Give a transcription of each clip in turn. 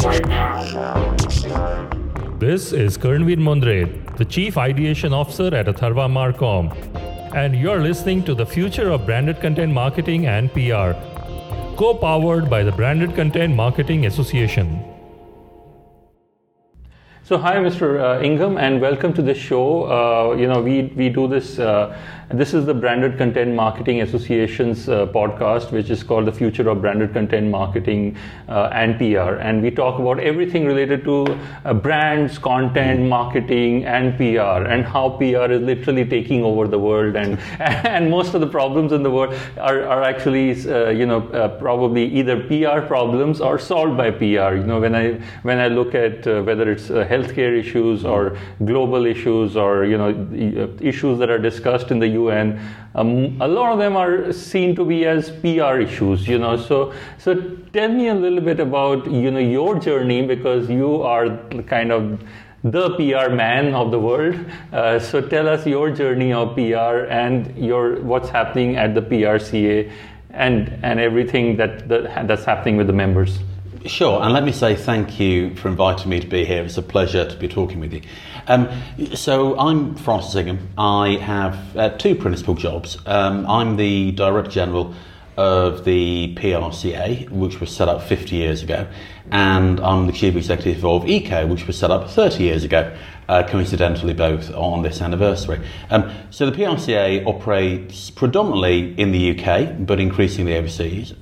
This is Karnvir Mundrey, the Chief Ideation Officer at Atharva Marcom, and you're listening to the future of branded content marketing and PR, co-powered by the Branded Content Marketing Association. So hi, Mr. Uh, Ingham, and welcome to the show. Uh, you know, we we do this. Uh, this is the Branded Content Marketing Association's uh, podcast, which is called The Future of Branded Content Marketing uh, and PR. And we talk about everything related to uh, brands, content, marketing, and PR, and how PR is literally taking over the world. And, and most of the problems in the world are, are actually, uh, you know, uh, probably either PR problems or solved by PR. You know, when I, when I look at uh, whether it's healthcare issues or global issues or, you know, issues that are discussed in the UN. Um, a lot of them are seen to be as PR issues, you know. So, so tell me a little bit about you know your journey because you are kind of the PR man of the world. Uh, so tell us your journey of PR and your what's happening at the PRCA and and everything that, that that's happening with the members. Sure, and let me say thank you for inviting me to be here. It's a pleasure to be talking with you. Um, so, I'm Francis Ingham. I have uh, two principal jobs. Um, I'm the Director General of the PRCA, which was set up 50 years ago, and I'm the Chief Executive of ICCO, which was set up 30 years ago, uh, coincidentally, both on this anniversary. Um, so, the PRCA operates predominantly in the UK, but increasingly overseas.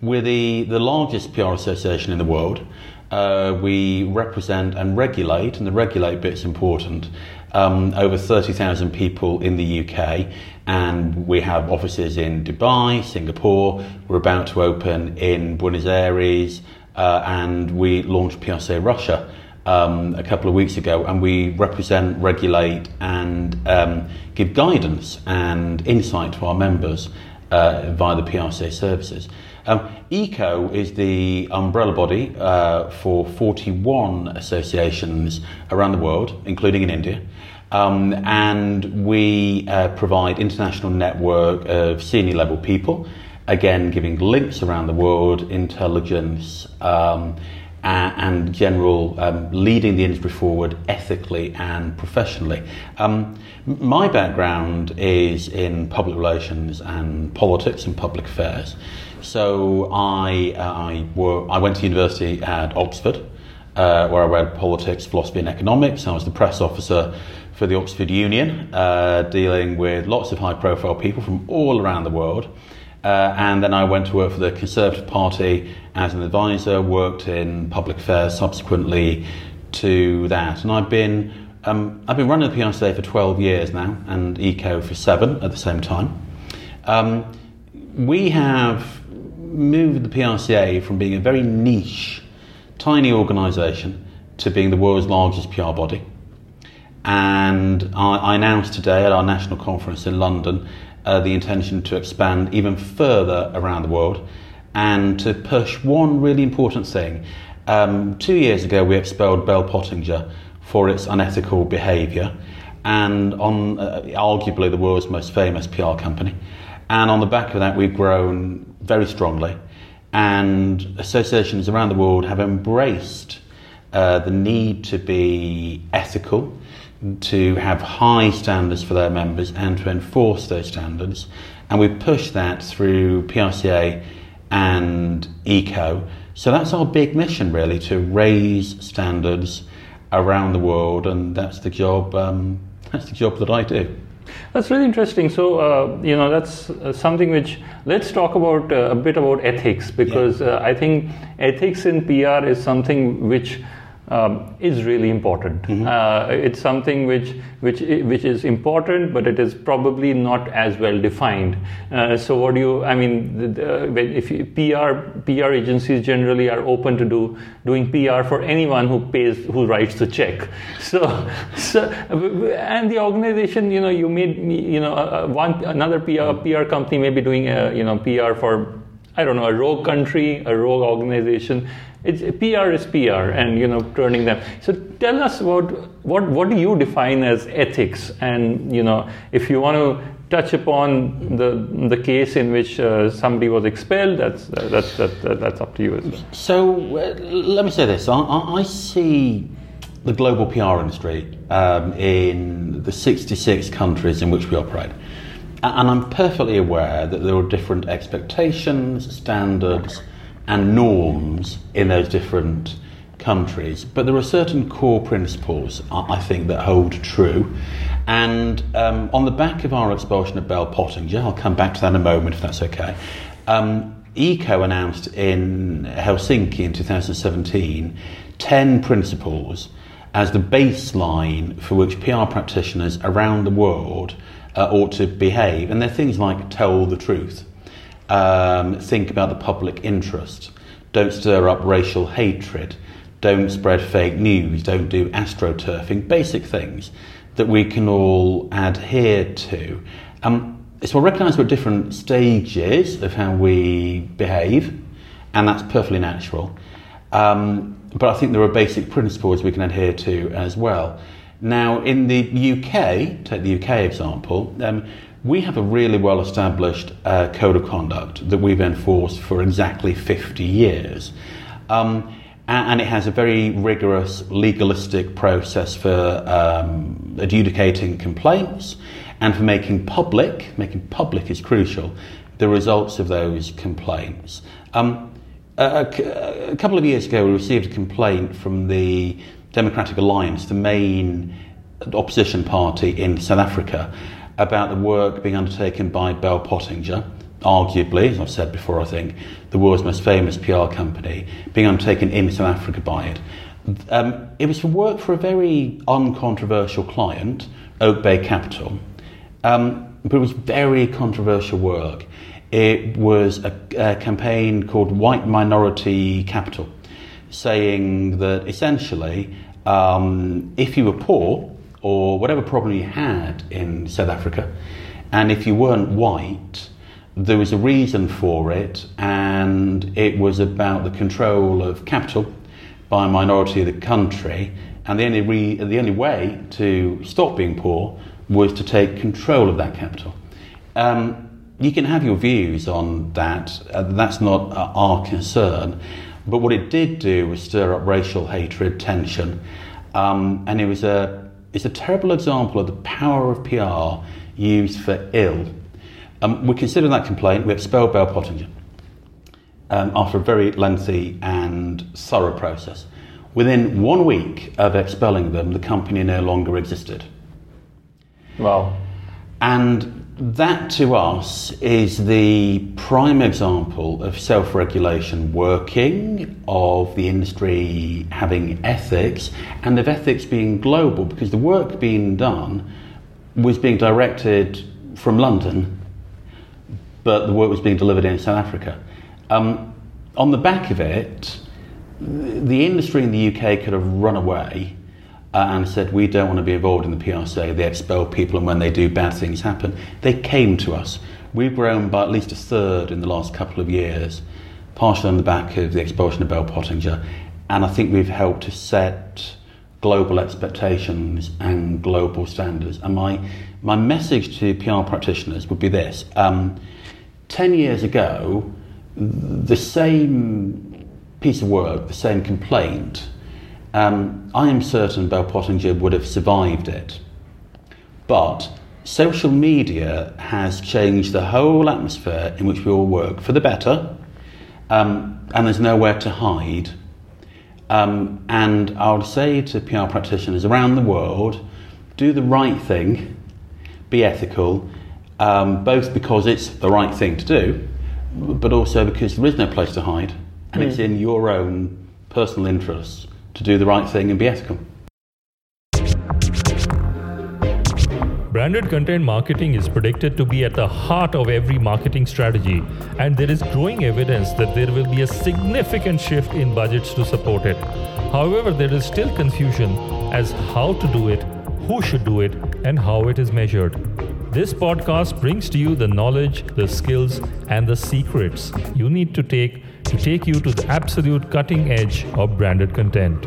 We're the, the largest PR association in the world. Uh, we represent and regulate, and the regulate bit's important, um, over 30,000 people in the UK, and we have offices in Dubai, Singapore. We're about to open in Buenos Aires, uh, and we launched PRCA Russia um, a couple of weeks ago, and we represent, regulate, and um, give guidance and insight to our members uh, via the PRCA services. Um, ICCO is the umbrella body uh, for 41 associations around the world, including in India. Um, and we uh, provide international network of senior level people, again giving links around the world, intelligence, um, and general um, leading the industry forward ethically and professionally. Um, my background is in public relations and politics and public affairs. So I, uh, I, were, I went to university at Oxford, uh, where I read politics, philosophy, and economics. I was the press officer for the Oxford Union, uh, dealing with lots of high profile people from all around the world. Uh, and then I went to work for the Conservative Party as an advisor, worked in public affairs subsequently to that. And I've been, um, I've been running the PRCA for 12 years now and ICCO for seven at the same time. Um, we have moved the PRCA from being a very niche, tiny organisation to being the world's largest PR body. And I, I announced today at our national conference in London uh, the intention to expand even further around the world and to push one really important thing. Um, two years ago, we expelled Bell Pottinger for its unethical behaviour, and on uh, arguably the world's most famous PR company. And on the back of that, we've grown very strongly. And associations around the world have embraced uh, the need to be ethical, to have high standards for their members, and to enforce those standards. And we push that through PRCA and ICCO. So that's our big mission, really, to raise standards around the world, and that's the job. Um, that's the job that I do. That's really interesting. So, uh, you know, that's uh, something which let's talk about uh, a bit about ethics because yeah. Uh, I think ethics in PR is something which um, is really important. Mm-hmm. Uh, it's something which which which is important, but it is probably not as well defined. Uh, so, what do you? I mean, the, the, if you, PR PR agencies generally are open to do doing PR for anyone who pays who writes the check. So, so and the organization, you know, you made you know uh, one another PR PR company may be doing a, you know PR for I don't know a rogue country, a rogue organization it's PR is PR, and you know turning them. So tell us about what what do you define as ethics, and you know if you want to touch upon the the case in which uh, somebody was expelled, that's uh, that's that, that's up to you as well. So uh, let me say this: I, I, see the global PR industry um, in the 66 countries in which we operate, and I'm perfectly aware that there are different expectations, standards, and norms in those different countries. But there are certain core principles I think that hold true. And um, on the back of our expulsion of Bell Pottinger, I'll come back to that in a moment if that's okay. Um, ICCO announced in Helsinki in 2017 10 principles as the baseline for which PR practitioners around the world uh, ought to behave. And they're things like tell the truth, um, think about the public interest, don't stir up racial hatred, don't spread fake news, don't do astroturfing, basic things that we can all adhere to. Um, so I recognise we're at different stages of how we behave, and that's perfectly natural. Um, but I think there are basic principles we can adhere to as well. Now, in the UK, take the UK example, um, we have a really well established uh, code of conduct that we've enforced for exactly 50 years. Um, and it has a very rigorous legalistic process for um, adjudicating complaints and for making public, making public is crucial, the results of those complaints. Um, a, a, couple of years ago, we received a complaint from the Democratic Alliance, the main opposition party in South Africa, about the work being undertaken by Bell Pottinger arguably, as I've said before, I think, the world's most famous PR company, being undertaken in South Africa by it. Um, it was for work for a very uncontroversial client, Oakbay Capital, um, but it was very controversial work. It was a, a campaign called White Minority Capital, saying that essentially, um, if you were poor or whatever problem you had in South Africa, and if you weren't white, there was a reason for it, and it was about the control of capital by a minority of the country. And the only, re- the only way to stop being poor was to take control of that capital. Um, you can have your views on that, uh, that's not uh, our concern. But what it did do was stir up racial hatred, tension, um, and it was a, it's a terrible example of the power of PR used for ill. Um, we considered that complaint, we expelled Bell Pottinger um, after a very lengthy and thorough process. Within one week of expelling them, the company no longer existed. Wow. And that to us is the prime example of self regulation working, of the industry having ethics, and of ethics being global because the work being done was being directed from London but the work was being delivered in South Africa. Um, on the back of it, the industry in the UK could have run away uh, and said, We don't want to be involved in the PRC. They expel people, and when they do, bad things happen. They came to us. We've grown by at least a third in the last couple of years, partially on the back of the expulsion of Bell Pottinger. And I think we've helped to set global expectations and global standards. And my, my message to PR practitioners would be this. Um, 10 years ago, the same piece of work, the same complaint, um, I am certain Bell Pottinger would have survived it. But social media has changed the whole atmosphere in which we all work for the better, um, and there's nowhere to hide. Um, and I would say to PR practitioners around the world do the right thing, be ethical, um, both because it's the right thing to do, but also because there is no place to hide, and mm. it's hmm. in your own personal interests to do the right thing and be ethical. Branded content marketing is predicted to be at the heart of every marketing strategy, and there is growing evidence that there will be a significant shift in budgets to support it. However, there is still confusion as how to do it, who should do it, and how it is measured. This podcast brings to you the knowledge, the skills, and the secrets you need to take to take you to the absolute cutting edge of branded content.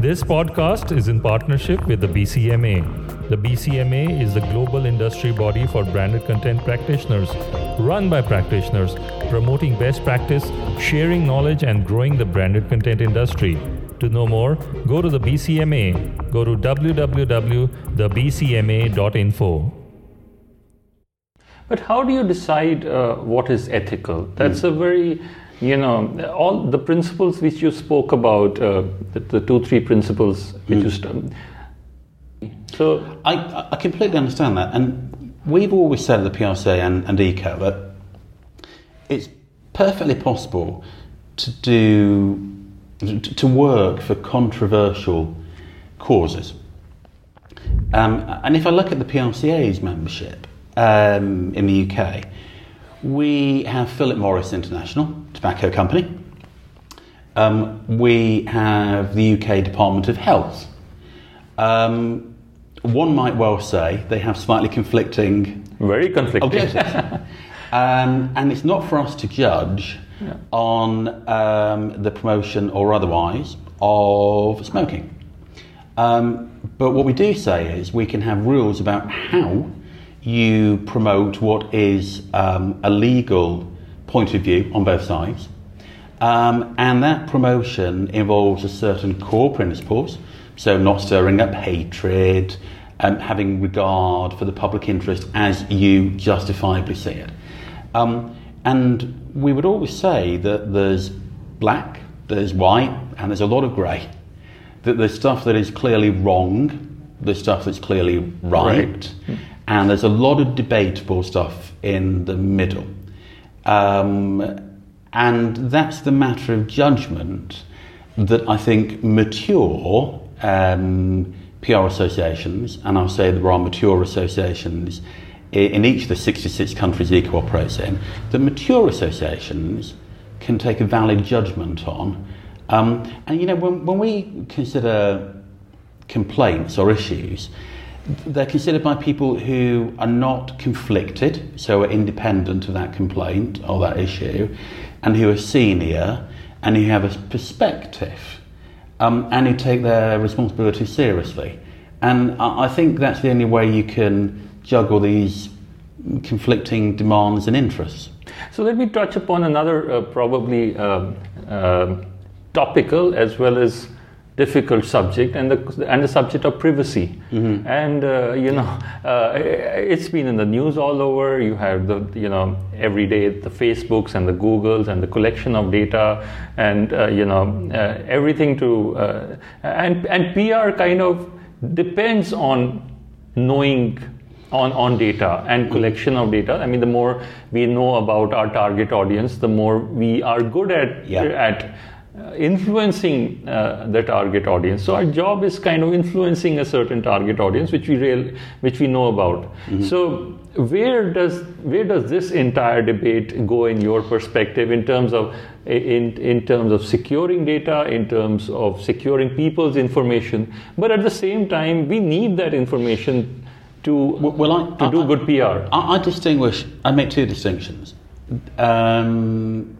This podcast is in partnership with the BCMA. The BCMA is the global industry body for branded content practitioners, run by practitioners, promoting best practice, sharing knowledge, and growing the branded content industry. To know more, go to the BCMA. Go to www.thebcma.info. But how do you decide uh, what is ethical? That's mm. a very, you know, all the principles which you spoke about, uh, the, the, two, three principles which mm. you st- So I, I completely understand that, and we've always said at the PRCA and, and ICCO that it's perfectly possible to do to work for controversial causes. Um, and if I look at the PRCA's membership um, in the UK, we have Philip Morris International Tobacco Company. Um, we have the UK Department of Health. Um, one might well say they have slightly conflicting. Very conflicting. Objectives. Um, and it's not for us to judge yeah. on um, the promotion or otherwise of smoking. Um, but what we do say is we can have rules about how you promote what is um, a legal point of view on both sides. Um, and that promotion involves a certain core principles, so not stirring up hatred, um, having regard for the public interest as you justifiably see it. Um, and we would always say that there's black, there's white, and there's a lot of grey. That there's stuff that is clearly wrong, there's stuff that's clearly right, right. And there's a lot of debatable stuff in the middle. Um, and that's the matter of judgment that I think mature um, PR associations, and I'll say there are mature associations in each of the 66 countries ICCO operates in, that mature associations can take a valid judgment on. Um, and you know, when, when we consider complaints or issues, they're considered by people who are not conflicted, so are independent of that complaint or that issue, and who are senior and who have a perspective um, and who take their responsibility seriously. And I, think that's the only way you can juggle these conflicting demands and interests. So let me touch upon another uh, probably uh, uh, topical as well as difficult subject and the and the subject of privacy mm-hmm. and uh, you know uh, it's been in the news all over you have the you know every day the facebooks and the googles and the collection of data and uh, you know everything to and and pr kind of depends on knowing on, on data and collection of data. I mean, the more we know about our target audience, the more we are good at yeah. at uh, influencing uh, the target audience. So our job is kind of influencing a certain target audience, which we real, which we know about. Mm-hmm. So where does where does this entire debate go in your perspective in terms of in in terms of securing data, in terms of securing people's information, but at the same time we need that information to well, I, to I, do I, good PR? I, distinguish. I make two distinctions. Um,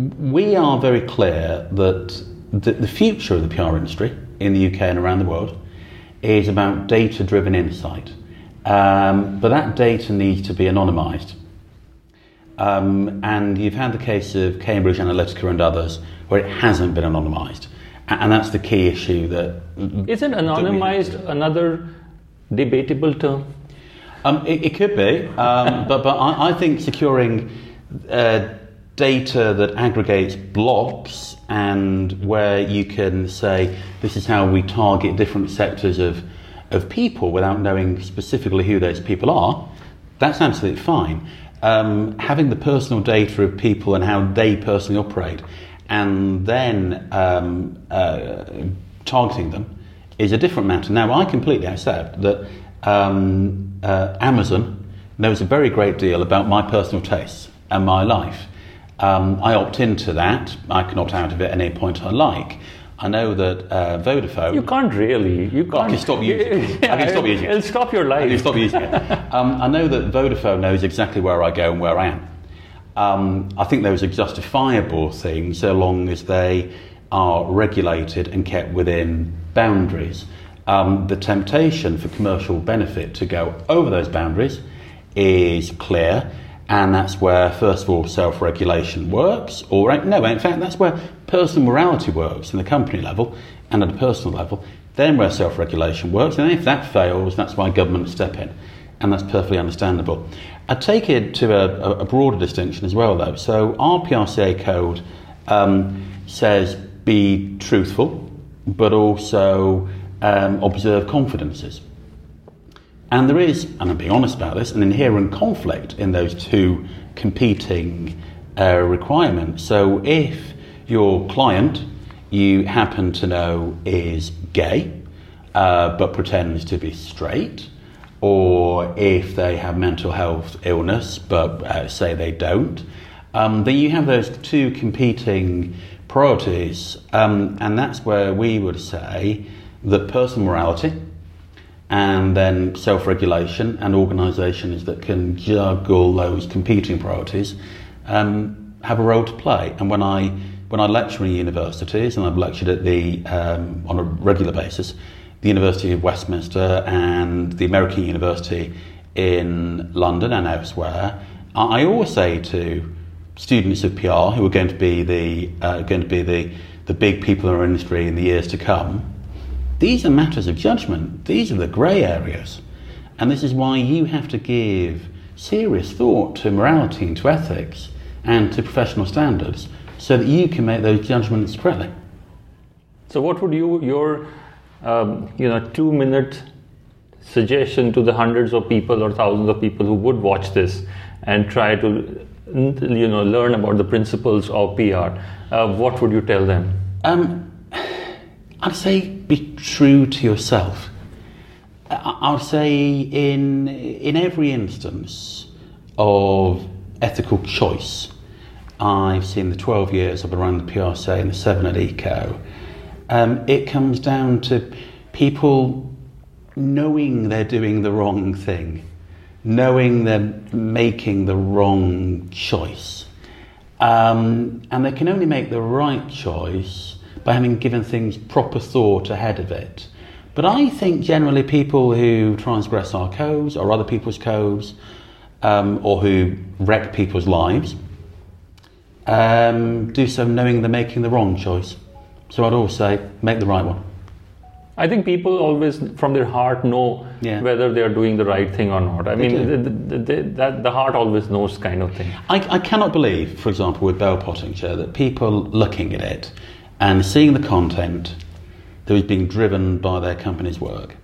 we are very clear that the, the future of the PR industry in the UK and around the world is about data-driven insight, um, but that data needs to be anonymised. Um, and you've had the case of Cambridge Analytica and others where it hasn't been anonymised, and that's the key issue that. Isn't anonymised another debatable term? Um, it, it, could be, um, but, but I, I think securing uh, data that aggregates blocks and where you can say this is how we target different sectors of, of people without knowing specifically who those people are, that's absolutely fine. Um, having the personal data of people and how they personally operate and then um, uh, targeting them is a different matter. Now, I completely accept that um, uh, Amazon knows a very great deal about my personal tastes and my life. Um, I opt into that. I can opt out of it at any point I like. I know that uh, Vodafone. You can't really. You can't. I can stop using it. I can stop using it. It'll stop your life. I can stop using it. Um, I know that Vodafone knows exactly where I go and where I am. Um, I think those are justifiable things so long as they are regulated and kept within boundaries. Um, the temptation for commercial benefit to go over those boundaries is clear, and that's where, first of all, self regulation works, or no, in fact, that's where personal morality works in the company level and at a personal level. Then, where self regulation works, and if that fails, that's why governments step in, and that's perfectly understandable. I take it to a, a broader distinction as well, though. So, our PRCA code um, says be truthful, but also um, observe confidences. And there is, and I'm being honest about this, an inherent conflict in those two competing uh, requirements. So if your client you happen to know is gay uh, but pretends to be straight, or if they have mental health illness but uh, say they don't, um, then you have those two competing priorities, um, and that's where we would say that personal morality and then self regulation and organisations that can juggle those competing priorities um, have a role to play. And when I when I lecture in universities, and I've lectured at the um, on a regular basis, the University of Westminster and the American University in London and elsewhere, I always say to students of PR who are going to be the uh, going to be the the big people in our industry in the years to come these are matters of judgment, these are the grey areas. And this is why you have to give serious thought to morality and to ethics and to professional standards so that you can make those judgments correctly. So, what would you, your um, you know, two minute suggestion to the hundreds of people or thousands of people who would watch this and try to you know, learn about the principles of PR, uh, what would you tell them? Um, I'd say be true to yourself. I would say in in every instance of ethical choice, I've seen the 12 years I've been around the PRCA and the 7 at ICCO, um, it comes down to people knowing they're doing the wrong thing, knowing they're making the wrong choice. Um, and they can only make the right choice by having given things proper thought ahead of it. But I think generally people who transgress our codes or other people's codes um, or who wreck people's lives um, do so knowing they're making the wrong choice. So I'd always say make the right one. I think people always, from their heart, know yeah. whether they are doing the right thing or not. I they mean, the, the, the, the heart always knows, kind of thing. I, I cannot believe, for example, with Bell Pottinger, that people looking at it and seeing the content that was being driven by their company's work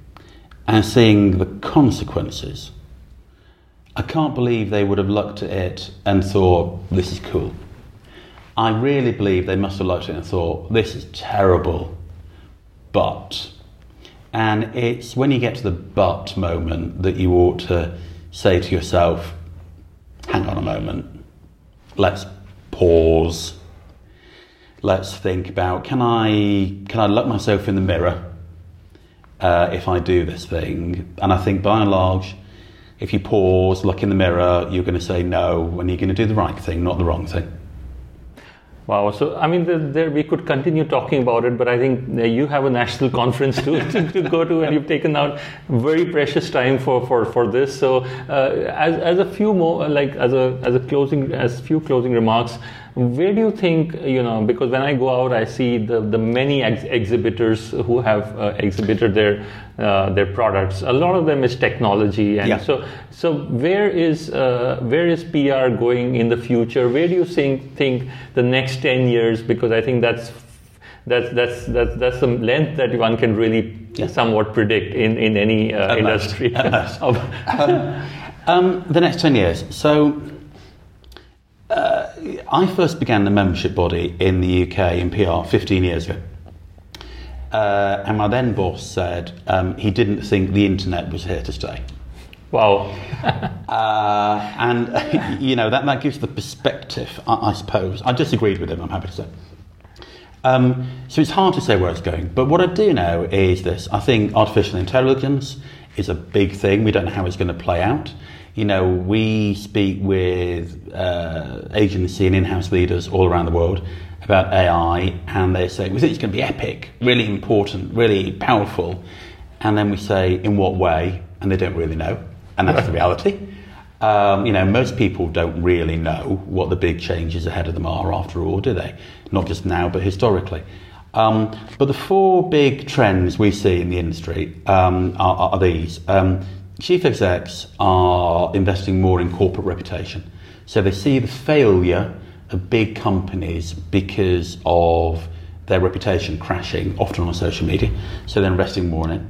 and seeing the consequences, I can't believe they would have looked at it and thought, this is cool. I really believe they must have looked at it and thought, this is terrible, but. And it's when you get to the but moment that you ought to say to yourself, hang on a moment, let's pause let's think about can I can I look myself in the mirror uh, if I do this thing? And I think by and large, if you pause, look in the mirror, you're going to say no, and you're going to do the right thing, not the wrong thing. Wow. So, I mean, there, there, we could continue talking about it, but I think you have a national conference to, to, to, go to, and you've taken out very precious time for, for, for this. So, uh, as, as a few more, like as a, as a closing, as few closing remarks, where do you think, you know, because when I go out, I see the, the many ex- exhibitors who have uh, exhibited their uh, their products. A lot of them is technology, and yeah. so so where is uh, where is PR going in the future? Where do you think think the next ten years? Because I think that's that's that's that's that's the length that one can really yeah. somewhat predict in in any uh, industry. um, um, the next ten years. So uh, I first began the membership body in the UK in PR 15 years ago. Uh, and my then boss said um, he didn't think the internet was here to stay. Wow. uh, and, you know, that, that gives the perspective, I, I, suppose. I disagreed with him, I'm happy to say. Um, so it's hard to say where it's going. But what I do know is this I think artificial intelligence is a big thing. We don't know how it's going to play out You know, we speak with uh, agency and in-house leaders all around the world about AI, and they say we think it's going to be epic, really important, really powerful, and then we say in what way, and they don't really know, and that's the reality. Um, you know, most people don't really know what the big changes ahead of them are after all, do they? Not just now, but historically. Um, but the four big trends we see in the industry um, are, are, these. Chief execs are investing more in corporate reputation. So they see the failure of big companies because of their reputation crashing, often on social media. So they're investing more in it.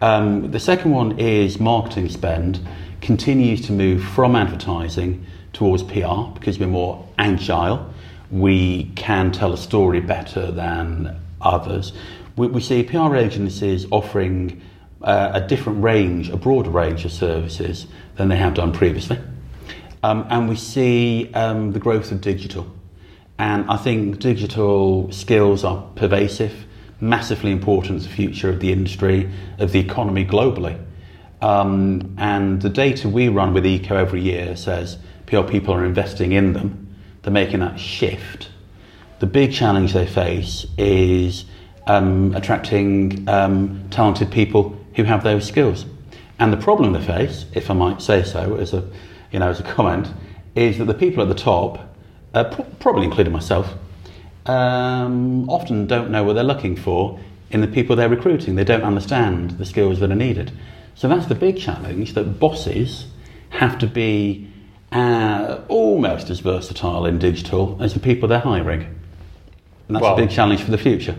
Um, the second one is marketing spend continues to move from advertising towards PR because we're more agile. We can tell a story better than others. We, we see PR agencies offering uh, a different range, a broader range of services than they have done previously. Um, and we see um, the growth of digital. And I think digital skills are pervasive, massively important to the future of the industry, of the economy globally. Um, and the data we run with ICCO every year says people are investing in them, they're making that shift. The big challenge they face is um, attracting um, talented people who have those skills. And the problem they face, if I might say so, as a, you know, as a comment, is that the people at the top, uh, pro- probably including myself, um, often don't know what they're looking for in the people they're recruiting. They don't understand the skills that are needed. So that's the big challenge that bosses have to be uh, almost as versatile in digital as the people they're hiring. And that's wow. a big challenge for the future.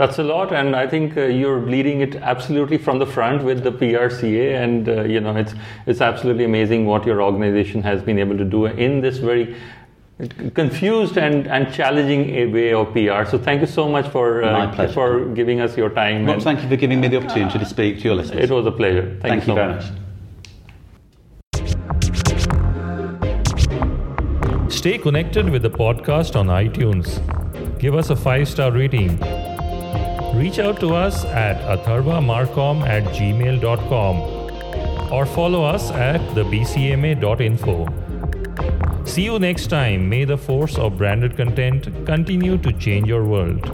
That's a lot, and I think uh, you're leading it absolutely from the front with the PRCA, and uh, you know it's it's absolutely amazing what your organization has been able to do in this very confused and, and challenging way of PR. So thank you so much for uh, for giving us your time. Well, thank you for giving me the opportunity to speak to your listeners. It was a pleasure. Thank, thank you, you very much. much. Stay connected with the podcast on iTunes. Give us a five star rating. Reach out to us at atharvamarcom at gmail.com or follow us at thebcma.info. See you next time. May the force of branded content continue to change your world.